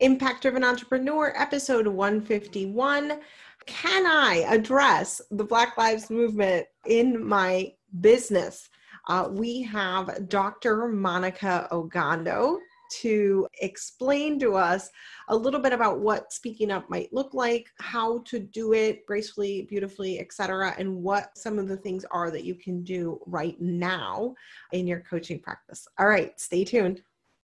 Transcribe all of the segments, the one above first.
Impact Driven Entrepreneur, episode 151. Can I address the Black Lives Movement in my business? Uh, we have Dr. Monikah Ogando to explain to us a little bit about what speaking up might look like, how to do it gracefully, beautifully, etc., and what some of the things are that you can do right now in your coaching practice. All right, stay tuned.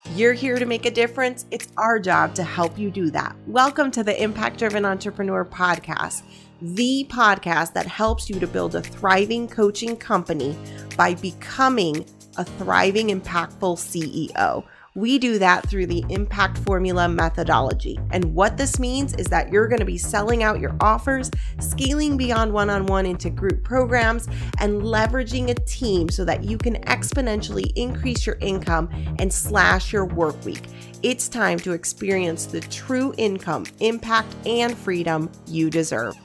You're here to make a difference. It's our job to help you do that. Welcome to the Impact Driven Entrepreneur Podcast, the podcast that helps you to build a thriving coaching company by becoming a thriving, impactful CEO. We do that through the impact formula methodology. And what this means is that you're going to be selling out your offers, scaling beyond one on one into group programs, and leveraging a team so that you can exponentially increase your income and slash your work week. It's time to experience the true income, impact, and freedom you deserve.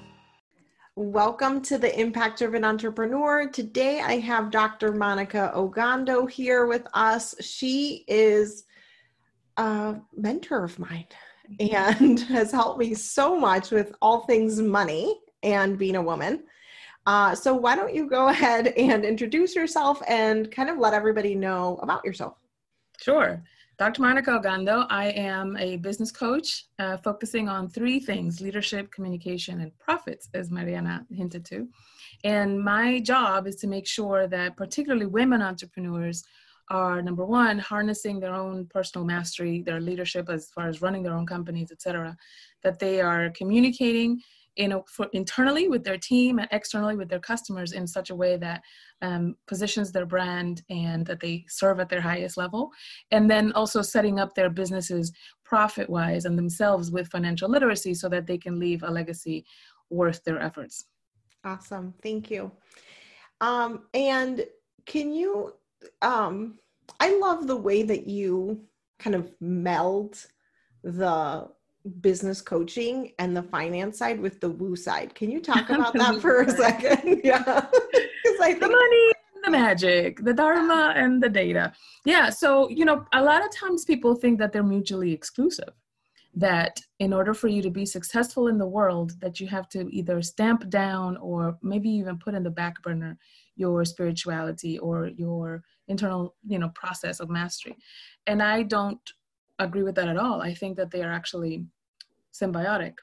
Welcome to the Impact Driven Entrepreneur. Today I have Dr. Monikah Ogando here with us. She is a mentor of mine and has helped me so much with all things money and being a woman. Uh, so, why don't you go ahead and introduce yourself and kind of let everybody know about yourself? Sure. Dr. Monikah Ogando, I am a business coach uh, focusing on three things leadership, communication, and profits, as Mariana hinted to. And my job is to make sure that, particularly women entrepreneurs, are number one, harnessing their own personal mastery, their leadership as far as running their own companies, etc., that they are communicating you know, for internally with their team and externally with their customers in such a way that um, positions their brand and that they serve at their highest level. And then also setting up their businesses profit wise and themselves with financial literacy so that they can leave a legacy worth their efforts. Awesome. Thank you. Um, and can you, um, I love the way that you kind of meld the business coaching and the finance side with the woo side. Can you talk about that for a second? yeah. Think the money the magic, the dharma and the data. Yeah, so you know, a lot of times people think that they're mutually exclusive. That in order for you to be successful in the world, that you have to either stamp down or maybe even put in the back burner your spirituality or your internal, you know, process of mastery. And I don't agree with that at all. I think that they are actually symbiotic.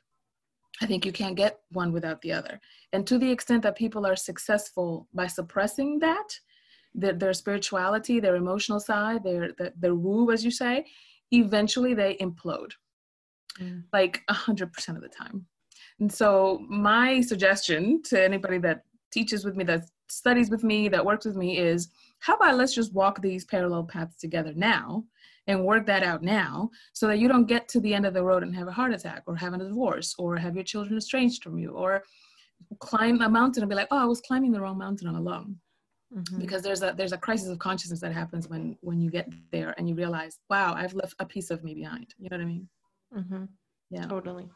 I think you can't get one without the other. And to the extent that people are successful by suppressing that, their, their spirituality, their emotional side, their, their, their woo, as you say, eventually they implode mm. like 100% of the time. And so, my suggestion to anybody that teaches with me, that studies with me, that works with me is how about let's just walk these parallel paths together now and work that out now so that you don't get to the end of the road and have a heart attack or have a divorce or have your children estranged from you or climb a mountain and be like oh i was climbing the wrong mountain all along mm-hmm. because there's a there's a crisis of consciousness that happens when when you get there and you realize wow i've left a piece of me behind you know what i mean mm-hmm. yeah totally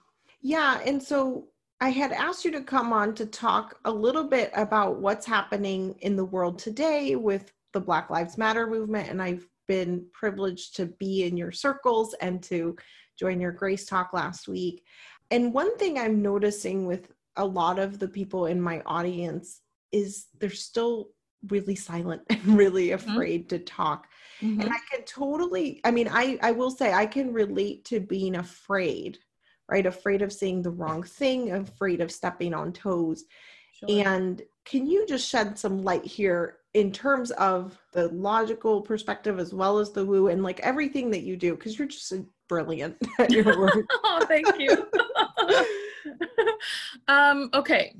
yeah and so I had asked you to come on to talk a little bit about what's happening in the world today with the Black Lives Matter movement. And I've been privileged to be in your circles and to join your Grace Talk last week. And one thing I'm noticing with a lot of the people in my audience is they're still really silent and really mm-hmm. afraid mm-hmm. to talk. Mm-hmm. And I can totally, I mean, I, I will say I can relate to being afraid, right? Afraid of saying the wrong thing, afraid of stepping on toes. Sure. And can you just shed some light here in terms of the logical perspective as well as the woo and like everything that you do? Because you're just brilliant at your work. Oh thank you. Um okay.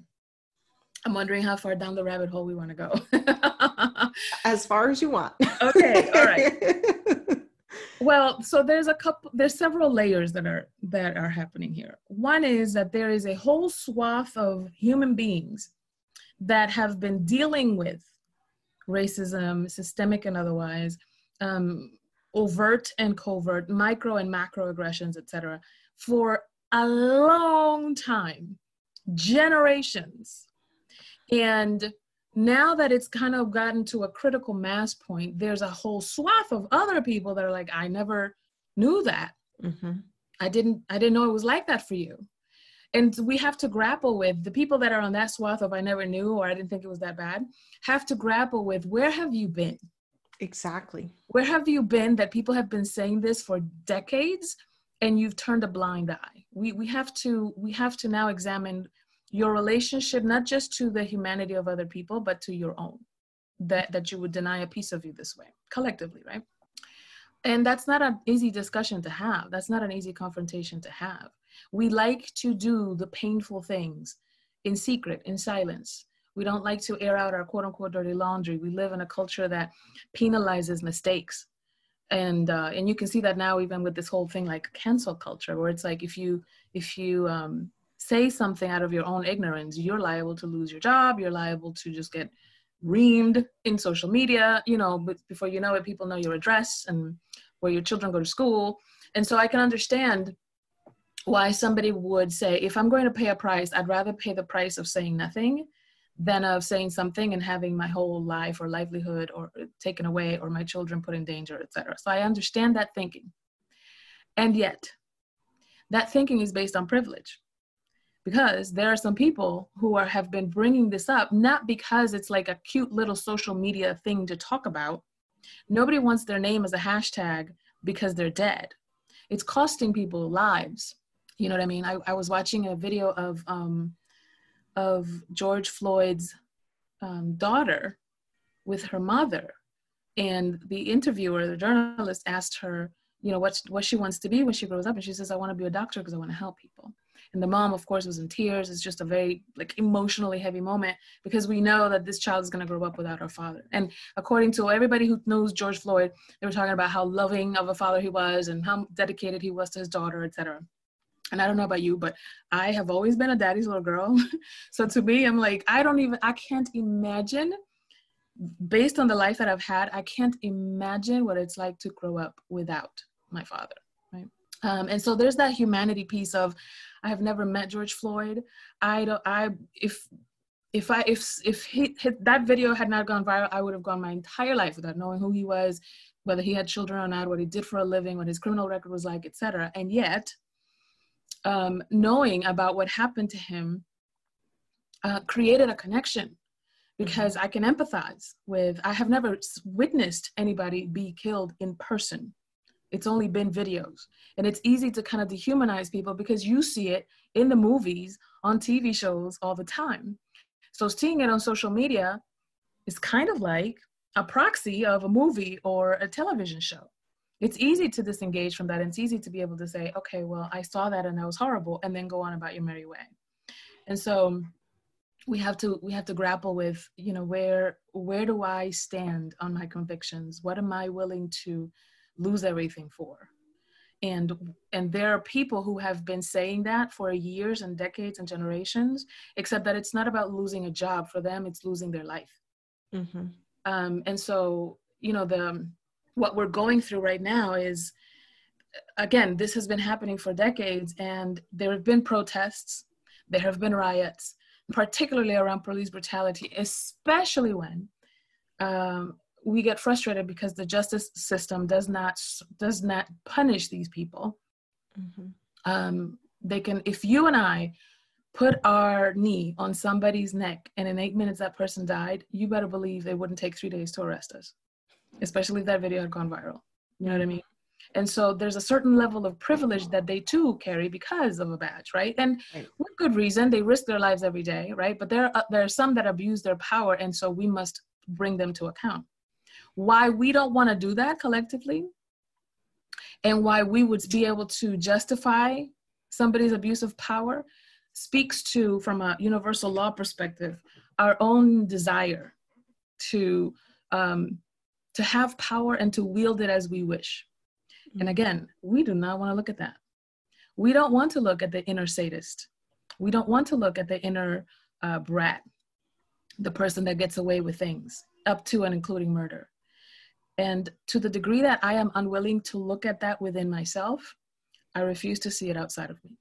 I'm wondering how far down the rabbit hole we want to go. As far as you want. Okay all right well so there's a couple there's several layers that are that are happening here one is that there is a whole swath of human beings that have been dealing with racism, systemic and otherwise, um, overt and covert, micro and macro aggressions, etc., for a long time, generations. And now that it's kind of gotten to a critical mass point, there's a whole swath of other people that are like, I never knew that. Mm-hmm. I didn't I didn't know it was like that for you. And we have to grapple with the people that are on that swath of I never knew or I didn't think it was that bad, have to grapple with where have you been? Exactly. Where have you been that people have been saying this for decades and you've turned a blind eye? We we have to we have to now examine your relationship not just to the humanity of other people but to your own that that you would deny a piece of you this way collectively right? And that's not an easy discussion to have. That's not an easy confrontation to have. We like to do the painful things in secret in silence. We don't like to air out our quote unquote dirty laundry. We live in a culture that penalizes mistakes. And uh, and you can see that now even with this whole thing like cancel culture where it's like if you if you um, say something out of your own ignorance you're liable to lose your job you're liable to just get reamed in social media you know but before you know it people know your address and where your children go to school. And so i can understand why somebody would say if i'm going to pay a price i'd rather pay the price of saying nothing than of saying something and having my whole life or livelihood or taken away or my children put in danger etc so i understand that thinking. And yet that thinking is based on privilege because there are some people who are have been bringing this up not because it's like a cute little social media thing to talk about. Nobody wants their name as a hashtag because they're dead. It's costing people lives. You know what i mean? I, I was watching a video of um of george floyd's um, daughter with her mother. And the interviewer the journalist asked her you know what what she wants to be when she grows up. And she says i want to be a doctor because i want to help people and the mom of course was in tears. It's just a very like emotionally heavy moment because we know that this child is going to grow up without her father. And according to everybody who knows george floyd they were talking about how loving of a father he was and how dedicated he was to his daughter etc and i don't know about you but i have always been a daddy's little girl. So to me i'm like i don't even i can't imagine based on the life that i've had i can't imagine what it's like to grow up without my father right? Um, and so there's that humanity piece of I have never met George Floyd. I don't. I if if I if if he, that video had not gone viral, I would have gone my entire life without knowing who he was, whether he had children or not, what he did for a living, what his criminal record was like, etc. And yet, um, knowing about what happened to him uh, created a connection because I can empathize with. I have never witnessed anybody be killed in person it's only been videos. And it's easy to kind of dehumanize people because you see it in the movies, on TV shows all the time. So seeing it on social media is kind of like a proxy of a movie or a television show. It's easy to disengage from that. And it's easy to be able to say, okay, well, I saw that and that was horrible, and then go on about your merry way. And so we have to we have to grapple with, you know, where where do I stand on my convictions? What am I willing to lose everything for and and there are people who have been saying that for years and decades and generations except that it's not about losing a job for them it's losing their life mm-hmm. um, and so you know the what we're going through right now is again this has been happening for decades and there have been protests there have been riots particularly around police brutality especially when um, we get frustrated because the justice system does not does not punish these people. Mm-hmm. um, they can if you and i put our knee on somebody's neck and in eight minutes that person died you better believe they wouldn't take three days to arrest us especially if that video had gone viral. You know what i mean? And so there's a certain level of privilege that they too carry because of a badge right? And right. with good reason they risk their lives every day right? But there are, there are some that abuse their power and so we must bring them to account why we don't want to do that collectively and why we would be able to justify somebody's abuse of power speaks to from a universal law perspective our own desire to um, to have power and to wield it as we wish. And mm-hmm. again we do not want to look at that. We don't want to look at the inner sadist. We don't want to look at the inner uh, brat the person that gets away with things up to and including murder and to the degree that I am unwilling to look at that within myself, I refuse to see it outside of me.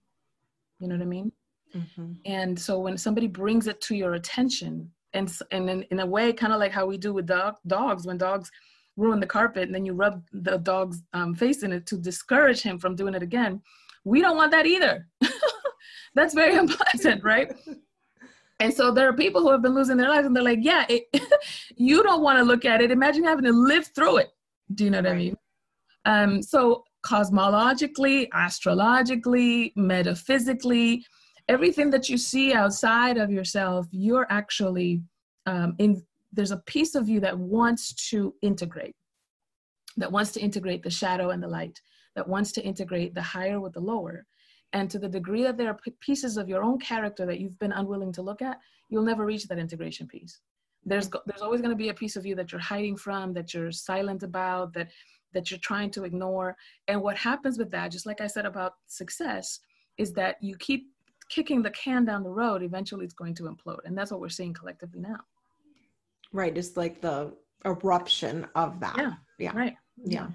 You know what I mean? Mm-hmm. And so when somebody brings it to your attention, and and in, in a way, kind of like how we do with dog, dogs, when dogs ruin the carpet, and then you rub the dog's um, face in it to discourage him from doing it again. We don't want that either. That's very unpleasant, right? And so there are people who have been losing their lives and they're like, yeah, it, you don't want to look at it. Imagine having to live through it. Do you know what right. I mean? Um, so cosmologically, astrologically, metaphysically, everything that you see outside of yourself, you're actually um, in. There's a piece of you that wants to integrate, that wants to integrate the shadow and the light, that wants to integrate the higher with the lower. And to the degree that there are pieces of your own character that you've been unwilling to look at, you'll never reach that integration piece. There's there's always going to be a piece of you that you're hiding from, that you're silent about, that that you're trying to ignore. And what happens with that, just like I said about success, is that you keep kicking the can down the road, eventually it's going to implode. And that's what we're seeing collectively now. Right. It's like the eruption of that. Yeah. Yeah. Right. Yeah.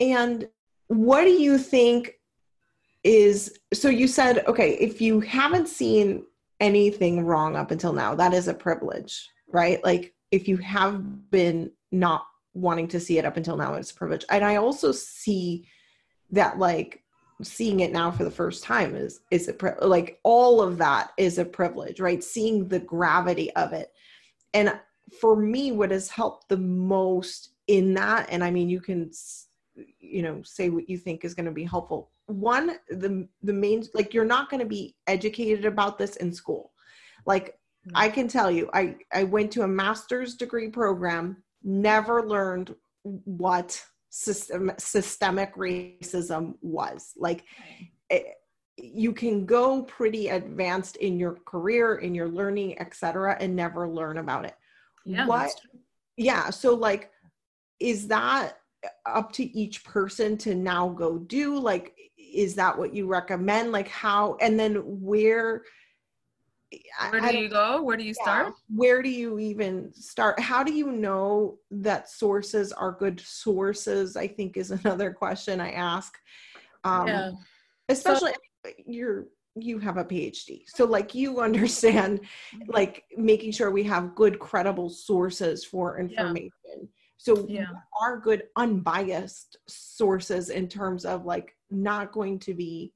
And what do you think is so you said, okay, if you haven't seen anything wrong up until now, that is a privilege, right? Like if you have been not wanting to see it up until now, it's a privilege. And I also see that like seeing it now for the first time is is a pri- like all of that is a privilege right seeing the gravity of it and for me what has helped the most in that and i mean you can you know say what you think is going to be helpful one the the main like you're not going to be educated about this in school like mm-hmm. i can tell you i i went to a master's degree program never learned what system, systemic racism was. Like, it, you can go pretty advanced in your career, in your learning, etc., and never learn about it. Yeah. What? Yeah. So, like, is that up to each person to now go do? Like, is that what you recommend? Like, how? And then where? where do you go where do you start where do you even start how do you know that sources are good sources i think is another question i ask um yeah. especially so, you're you have a phd so like you understand mm-hmm. like making sure we have good credible sources for information yeah. so yeah. are good unbiased sources in terms of like not going to be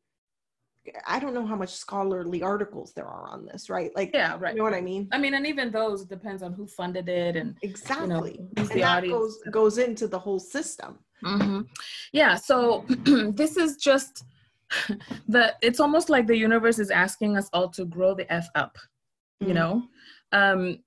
I don't know how much scholarly articles there are on this, right? Like, yeah, right. You know what I mean? I mean, and even those depends on who funded it and exactly. You know, and that audience. goes goes into the whole system. Mm-hmm. Yeah. So this is just the. It's almost like the universe is asking us all to grow the f up. You mm-hmm. know, um,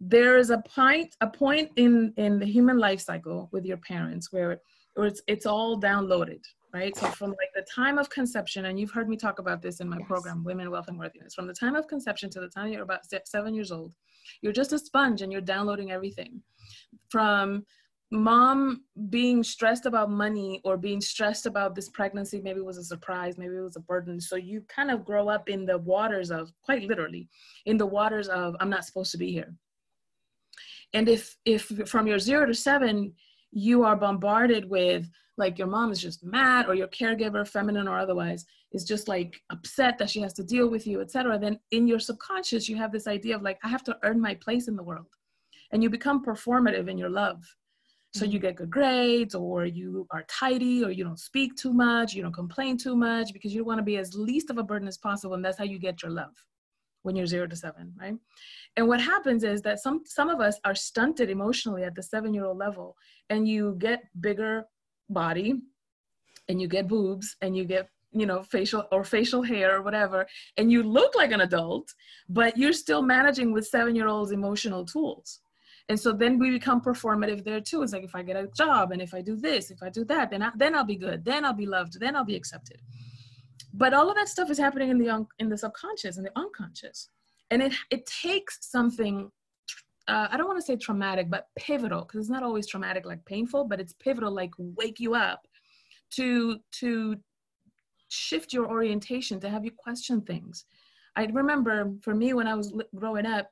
there is a point a point in in the human life cycle with your parents where where it's it's all downloaded right? So from like the time of conception, and you've heard me talk about this in my yes. program, Women, Wealth, and Worthiness, from the time of conception to the time you're about seven years old, you're just a sponge and you're downloading everything. From mom being stressed about money or being stressed about this pregnancy, maybe it was a surprise, maybe it was a burden. So you kind of grow up in the waters of, quite literally, in the waters of, I'm not supposed to be here. And if, if from your zero to seven, you are bombarded with like your mom is just mad or your caregiver feminine or otherwise is just like upset that she has to deal with you etc then in your subconscious you have this idea of like i have to earn my place in the world. And you become performative in your love. So you mm-hmm. get good grades or you are tidy or you don't speak too much you don't complain too much because you want to be as least of a burden as possible and that's how you get your love when you're zero to seven right? And what happens is that some some of us are stunted emotionally at the seven year old level and you get bigger body and you get boobs and you get you know facial or facial hair or whatever and you look like an adult but you're still managing with seven year olds emotional tools. And so then we become performative there too. It's like if i get a job and if i do this if i do that then I, then i'll be good then i'll be loved then i'll be accepted. But all of that stuff is happening in the un, in the subconscious and the unconscious. And it it takes something uh, I don't want to say traumatic, but pivotal because it's not always traumatic like painful, but it's pivotal like wake you up to to shift your orientation to have you question things. I remember for me when I was growing up,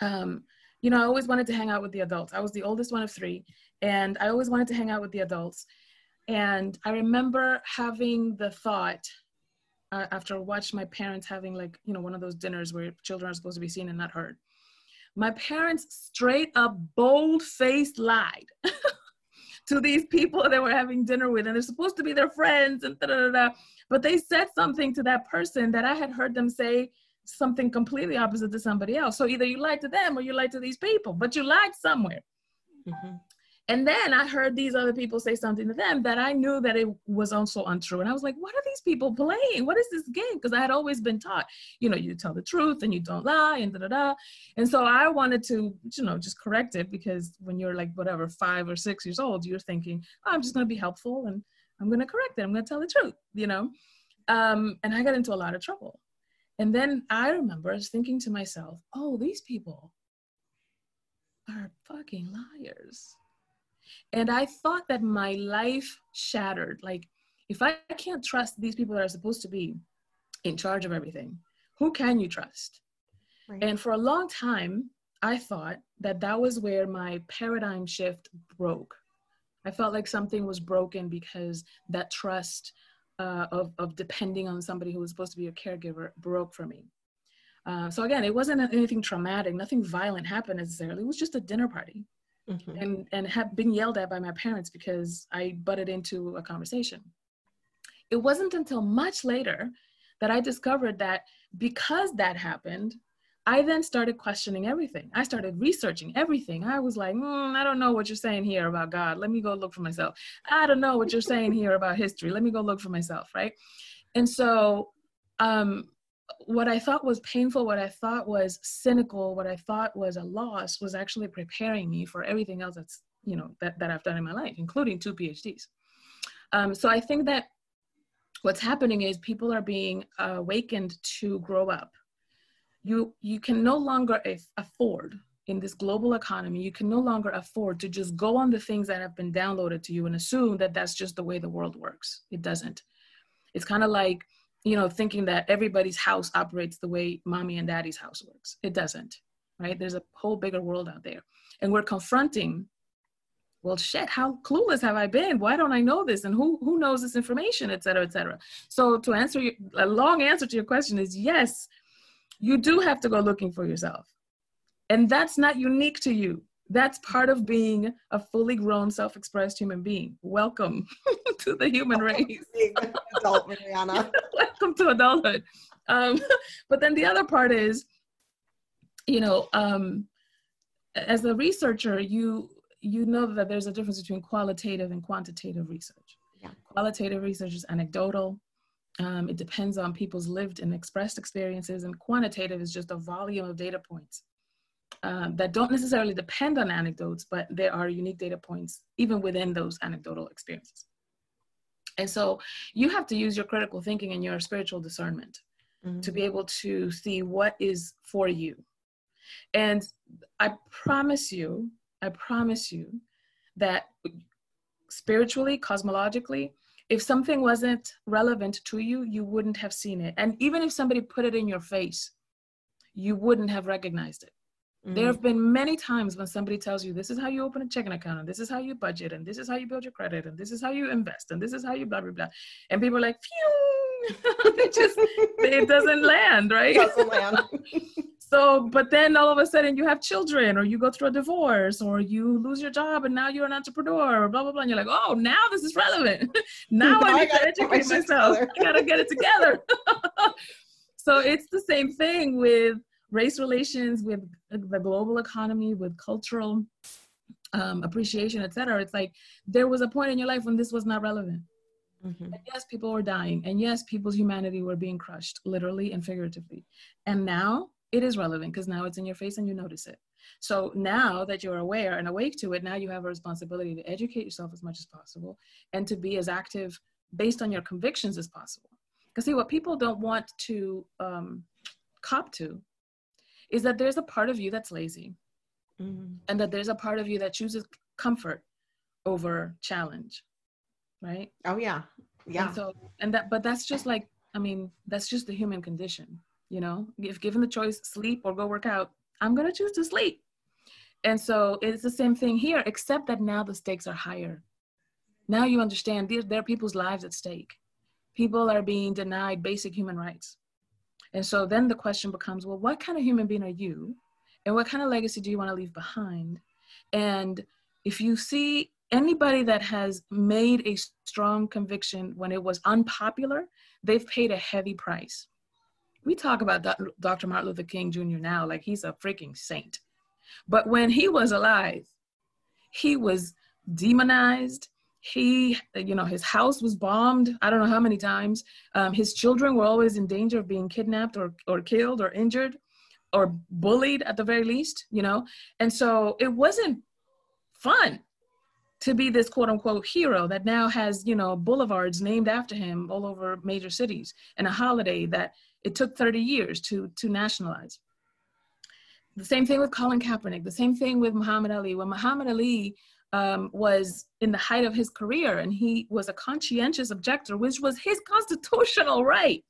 um, you know, I always wanted to hang out with the adults. I was the oldest one of three, and I always wanted to hang out with the adults. And I remember having the thought uh, after I watched my parents having like you know one of those dinners where children are supposed to be seen and not heard my parents straight up bold faced lied to these people they were having dinner with, and they're supposed to be their friends and da da da. but they said something to that person that I had heard them say something completely opposite to somebody else. So either you lied to them or you lied to these people, but you lied somewhere. Mm-hmm. And then I heard these other people say something to them that I knew that it was also untrue. And I was like, what are these people playing? What is this game? Because I had always been taught, you know, you tell the truth and you don't lie and da da da. And so I wanted to, you know, just correct it because when you're like, whatever, five or six years old, you're thinking, oh, I'm just going to be helpful and I'm going to correct it. I'm going to tell the truth, you know? Um, and I got into a lot of trouble. And then I remember thinking to myself, oh, these people are fucking liars. And I thought that my life shattered. Like, if I can't trust these people that are supposed to be in charge of everything, who can you trust? Right. And for a long time, I thought that that was where my paradigm shift broke. I felt like something was broken because that trust uh, of, of depending on somebody who was supposed to be a caregiver broke for me. Uh, so again, it wasn't anything traumatic, nothing violent happened necessarily. It was just a dinner party, mm-hmm. and and have been yelled at by my parents because I butted into a conversation. It wasn't until much later that I discovered that because that happened, I then started questioning everything. I started researching everything. I was like, mm, I don't know what you're saying here about God. Let me go look for myself. I don't know what you're saying here about history. Let me go look for myself, right? And so, um, what I thought was painful, what I thought was cynical, what I thought was a loss, was actually preparing me for everything else that's you know that that I've done in my life, including two PhDs. Um, so I think that what's happening is people are being awakened to grow up. You you can no longer afford in this global economy you can no longer afford to just go on the things that have been downloaded to you and assume that that's just the way the world works. It doesn't. It's kind of like you know thinking that everybody's house operates the way mommy and daddy's house works. It doesn't right? There's a whole bigger world out there. And we're confronting well shit how clueless have i been? Why don't i know this? And who who knows this information et cetera et cetera. So to answer your, a long answer to your question is yes you do have to go looking for yourself. And that's not unique to you. That's part of being a fully grown, self expressed human being. Welcome to the human race. Adult, Mariana. Welcome to adulthood. Um, but then the other part is, you know, um, as a researcher, you you know that there's a difference between qualitative and quantitative research. Yeah. Qualitative research is anecdotal, um, it depends on people's lived and expressed experiences, and quantitative is just a volume of data points um, that don't necessarily depend on anecdotes, but there are unique data points even within those anecdotal experiences. And so you have to use your critical thinking and your spiritual discernment mm-hmm. to be able to see what is for you. And I promise you, I promise you that spiritually, cosmologically, if something wasn't relevant to you, you wouldn't have seen it. And even if somebody put it in your face, you wouldn't have recognized it. There mm-hmm. have been many times when somebody tells you, this is how you open a checking account, and this is how you budget, and this is how you build your credit, and this is how you invest, and this is how you blah, blah, blah. And people are like, phew, it just, it doesn't land, right? It doesn't land. so but then all of a sudden you have children or you go through a divorce or you lose your job and now you're an entrepreneur or blah blah blah and you're like oh now this is relevant now, now i need to educate myself i gotta get it together so it's the same thing with race relations with the global economy with cultural um, appreciation etc it's like there was a point in your life when this was not relevant Mm-hmm. yes, people were dying. And yes, people's humanity were being crushed, literally and figuratively. And now it is relevant because now it's in your face and you notice it. So now that you're aware and awake to it, now you have a responsibility to educate yourself as much as possible and to be as active based on your convictions as possible. Because see, what people don't want to um, cop to is that there's a part of you that's lazy mm-hmm. and that there's a part of you that chooses comfort over challenge, right? Oh, yeah. Yeah. And so, and that, but that's just like, I mean, that's just the human condition you know if given the choice sleep or go work out i'm going to choose to sleep and so it's the same thing here except that now the stakes are higher now you understand there, there are people's lives at stake people are being denied basic human rights and so then the question becomes well what kind of human being are you and what kind of legacy do you want to leave behind and if you see anybody that has made a strong conviction when it was unpopular, they've paid a heavy price. We talk about Dr. Martin Luther King Jr. now like he's a freaking saint. But when he was alive, he was demonized. He, you know, his house was bombed. I don't know how many times. Um, his children were always in danger of being kidnapped or, or killed or injured or bullied at the very least, you know? And so it wasn't fun to be this quote unquote hero that now has, you know, boulevards named after him all over major cities and a holiday that it took 30 years to, to nationalize. The same thing with Colin Kaepernick, the same thing with Muhammad Ali. When Muhammad Ali um, was in the height of his career and he was a conscientious objector, which was his constitutional right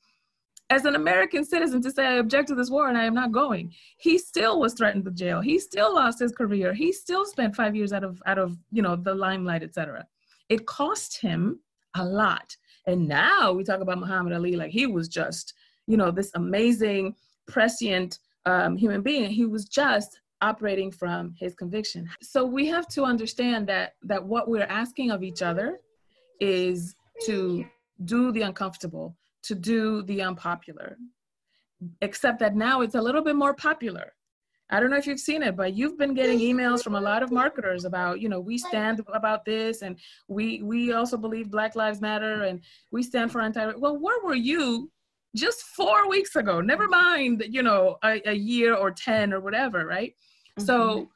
as an American citizen to say, I object to this war and I am not going. He still was threatened with jail. He still lost his career. He still spent five years out of, out of you know, the limelight, etc. It cost him a lot. And now we talk about Muhammad Ali like he was just, you know, this amazing, prescient um, human being. He was just operating from his conviction. So we have to understand that that what we're asking of each other is to do the uncomfortable, to do the unpopular. Except that now it's a little bit more popular. I don't know if you've seen it, but you've been getting emails from a lot of marketers about, you know, we stand about this and we we also believe Black Lives Matter and we stand for anti well, where were you just four weeks ago? Never mind, you know, a, a year or 10 or whatever, right? Mm-hmm. So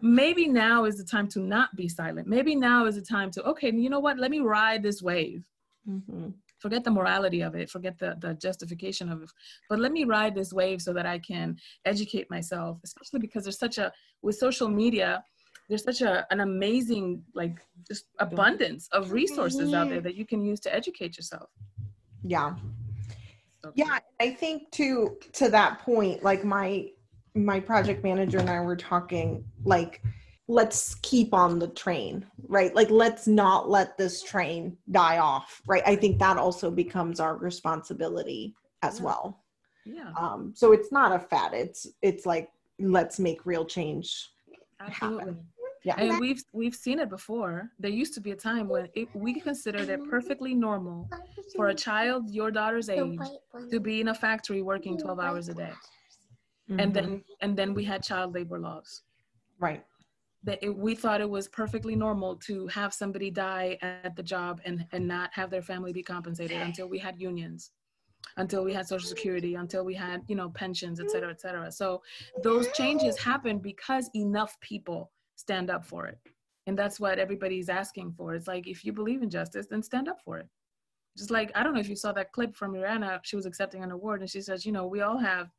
maybe now is the time to not be silent. Maybe now is the time to, okay, you know what? Let me ride this wave. Mm-hmm forget the morality of it forget the, the justification of it but let me ride this wave so that i can educate myself especially because there's such a with social media there's such a, an amazing like just abundance of resources out there that you can use to educate yourself yeah yeah i think to to that point like my my project manager and i were talking like let's keep on the train right? Like let's not let this train die off right? I think that also becomes our responsibility as yeah. well. Yeah. Um so it's not a fad. It's it's like let's make real change Absolutely. happen yeah. And we've we've seen it before. There used to be a time when it, we considered it perfectly normal for a child your daughter's age to be in a factory working 12 hours a day. mm-hmm. and then and then we had child labor laws. Right. That it, we thought it was perfectly normal to have somebody die at the job and, and not have their family be compensated until we had unions until we had social security until we had you know pensions et cetera et cetera. So those changes happened because enough people stand up for it and that's what everybody's asking for it's like if you believe in justice then stand up for it just like i don't know if you saw that clip from Rihanna she was accepting an award and she says you know we all have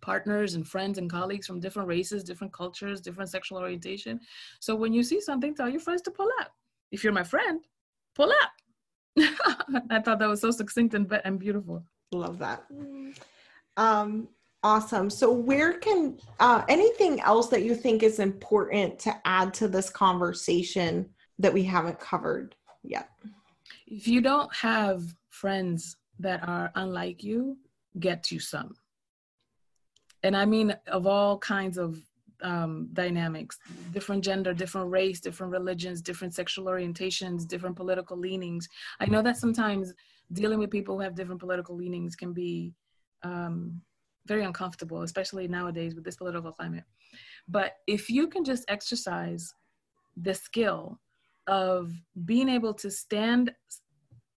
partners and friends and colleagues from different races, different cultures, different sexual orientation. So when you see something, tell your friends to pull up. If you're my friend, pull up. I thought that was so succinct and, and beautiful. Love that. Um, awesome. So where can uh, anything else that you think is important to add to this conversation that we haven't covered yet? If you don't have friends that are unlike you, get you some and I mean of all kinds of um, dynamics, different gender, different race, different religions, different sexual orientations, different political leanings. I know that sometimes dealing with people who have different political leanings can be um, very uncomfortable, especially nowadays with this political climate. But if you can just exercise the skill of being able to stand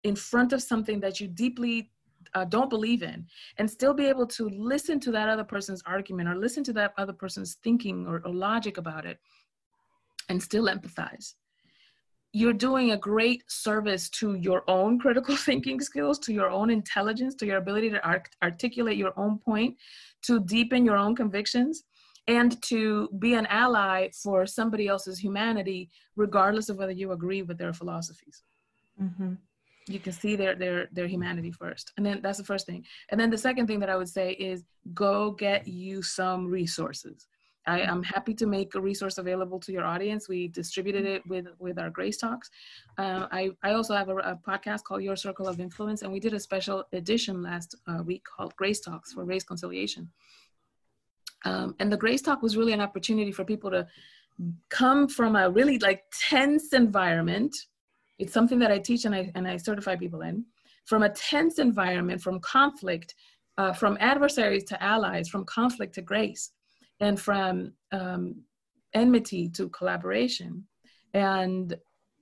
in front of something that you deeply uh, don't believe in and still be able to listen to that other person's argument or listen to that other person's thinking or, or logic about it and still empathize you're doing a great service to your own critical thinking skills, to your own intelligence, to your ability to art- articulate your own point, to deepen your own convictions, and to be an ally for somebody else's humanity, regardless of whether you agree with their philosophies. Mm-hmm. You can see their their their humanity first. And then that's the first thing. And then the second thing that i would say is go get you some resources I, am happy to make a resource available to your audience. We distributed it with with our Grace Talks. Uh, I, I also have a, a, podcast called Your Circle of Influence, and we did a special edition last uh, week called Grace Talks for Race Conciliation. Um, and the Grace Talk was really an opportunity for people to come from a really like tense environment it's something that i teach and i and i certify people in from a tense environment from conflict uh, from adversaries to allies from conflict to grace and from um, enmity to collaboration. And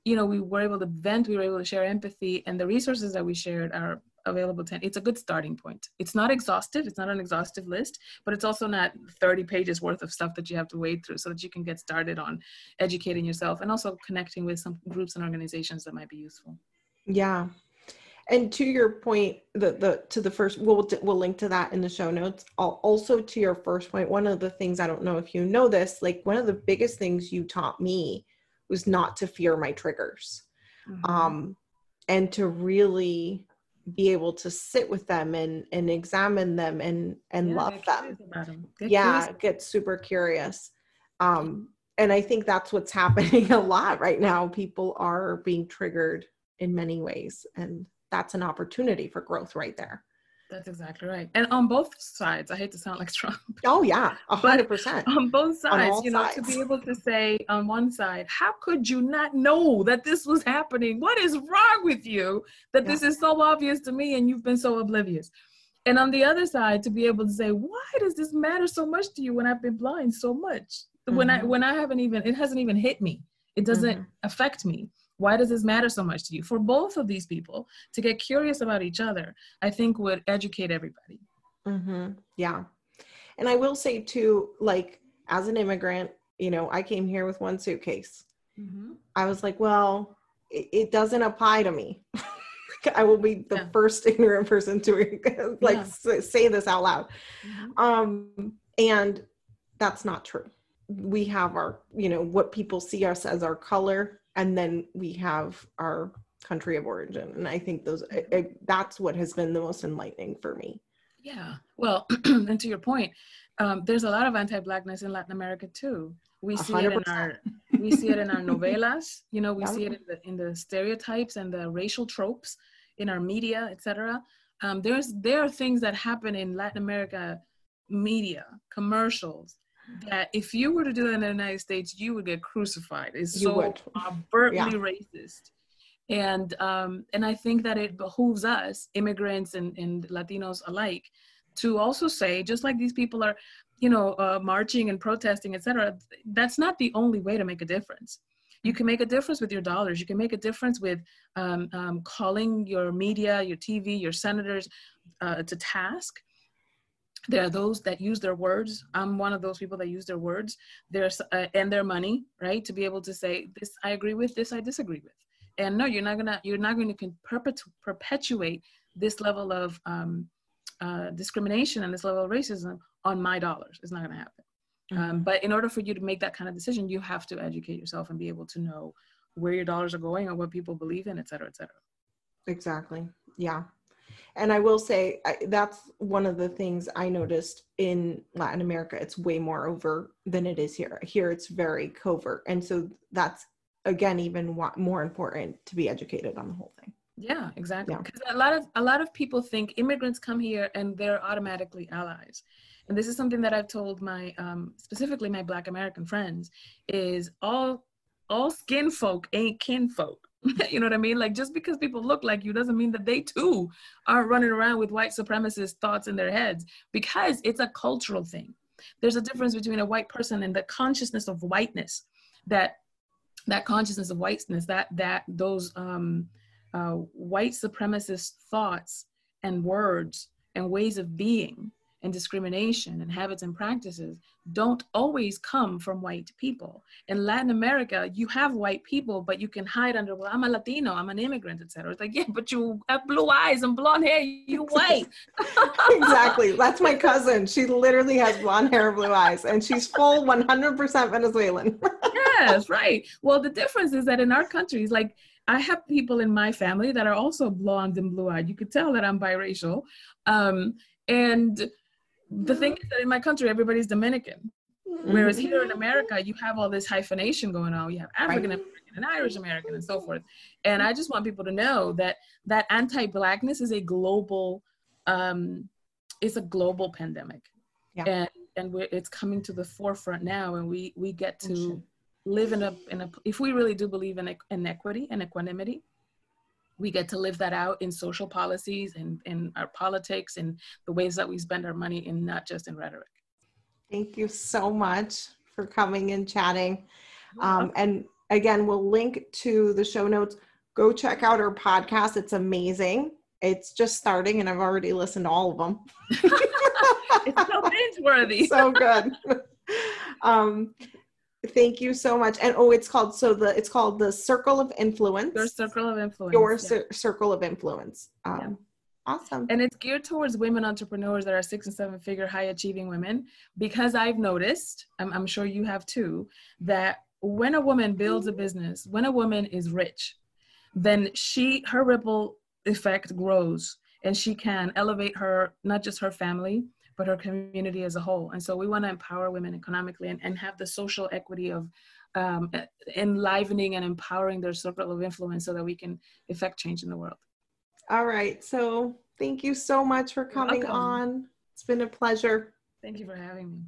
you know we were able to vent we were able to share empathy and the resources that we shared are available to it's a good starting point. It's not exhaustive it's not an exhaustive list but it's also not 30 pages worth of stuff that you have to wade through so that you can get started on educating yourself and also connecting with some groups and organizations that might be useful. Yeah and to your point the the to the first we'll we'll link to that in the show notes also to your first point one of the things i don't know if you know this like one of the biggest things you taught me was not to fear my triggers mm-hmm. um and to really be able to sit with them and and examine them and and yeah, love them, them. yeah curious. get super curious um and i think that's what's happening a lot right now people are being triggered in many ways and that's an opportunity for growth right there that's exactly right. And on both sides, I hate to sound like Trump. Oh yeah, a hundred percent. On both sides, on you know, sides. to be able to say on one side, how could you not know that this was happening? What is wrong with you that yeah. this is so obvious to me and you've been so oblivious? And on the other side, to be able to say, why does this matter so much to you when I've been blind so much? Mm-hmm. When I mm-hmm. when I haven't even it hasn't even hit me. It doesn't mm-hmm. affect me why does this matter so much to you for both of these people to get curious about each other i think would educate everybody mm-hmm. yeah and i will say too like as an immigrant you know i came here with one suitcase mm-hmm. i was like well it, it, doesn't apply to me i will be the yeah. first ignorant person to like yeah. say this out loud mm-hmm. um and that's not true we have our you know what people see us as our color and then we have our country of origin. And i think those it, it, that's what has been the most enlightening for me. Yeah. Well and to your point um, there's a lot of anti-blackness in latin america too. We see 100%. it in our we see it in our novelas. You know we yeah. see it in the, in the stereotypes and the racial tropes in our media etc um, there's there are things that happen in latin america media commercials that if you were to do that in the United States, you would get crucified. It's you so would. overtly yeah. racist. And um, and I think that it behooves us, immigrants and, and Latinos alike, to also say, just like these people are, you know, uh, marching and protesting, etc. That's not the only way to make a difference. You can make a difference with your dollars. You can make a difference with um, um, calling your media, your TV, your senators uh, to task there are those that use their words. I'm one of those people that use their words there's uh, and their money right to be able to say this i agree with this i disagree with. And no you're not gonna you're not going to perpetu- perpetuate this level of um, uh, discrimination and this level of racism on my dollars. It's not going to happen. Um, mm-hmm. um, but in order for you to make that kind of decision you have to educate yourself and be able to know where your dollars are going and what people believe in et cetera et cetera. Exactly. Yeah and I will say I, that's one of the things I noticed in Latin America. It's way more over than it is here. Here, it's very covert, and so that's again even more important to be educated on the whole thing. Yeah, exactly. Because yeah. a lot of a lot of people think immigrants come here and they're automatically allies, and this is something that I've told my um, specifically my Black American friends is all all skin folk ain't kin folk you know what I mean? Like just because people look like you doesn't mean that they too are running around with white supremacist thoughts in their heads because it's a cultural thing. There's a difference between a white person and the consciousness of whiteness that that consciousness of whiteness that that those um, uh, white supremacist thoughts and words and ways of being and discrimination and habits and practices don't always come from white people. In Latin America, you have white people, but you can hide under, well, I'm a Latino, I'm an immigrant, etc. It's like, yeah, but you have blue eyes and blonde hair, you white. exactly. That's my cousin. She literally has blonde hair and blue eyes, and she's full 100% Venezuelan. yes, right. Well, the difference is that in our countries, like I have people in my family that are also blonde and blue eyed. You could tell that I'm biracial. Um, and the thing is that in my country everybody's dominican. Whereas here in mm-hmm. america you have all this hyphenation going on. You have african american and irish american and so forth. And i just want people to know that that anti-blackness is a global um it's a global pandemic. Yeah. and and it's coming to the forefront now and we we get to live in a in a if we really do believe in in equity and equanimity we get to live that out in social policies and in our politics and the ways that we spend our money and not just in rhetoric. Thank you so much for coming and chatting. Um, and again we'll link to the show notes. Go check out our podcast. It's amazing. It's just starting and i've already listened to all of them. It's so binge worthy. So good. Um, Thank you so much. And oh, it's called so the it's called the Circle of Influence. Your Circle of Influence. Your yeah. Circle of Influence. Um, yeah. Awesome. And it's geared towards women entrepreneurs that are six and seven figure high achieving women because I've noticed, I'm, I'm sure you have too, that when a woman builds a business, when a woman is rich, then she her ripple effect grows and she can elevate her not just her family but our community as a whole. And so we want to empower women economically and, and have the social equity of um, enlivening and empowering their circle of influence so that we can effect change in the world. All right. So thank you so much for coming on. It's been a pleasure. Thank you for having me.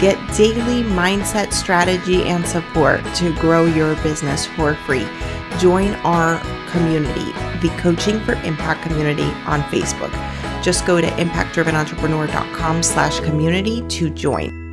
Get daily mindset strategy and support to grow your business for free. Join our community, the Coaching for Impact community on Facebook. Just go to impactdrivenentrepreneur.com slash community to join.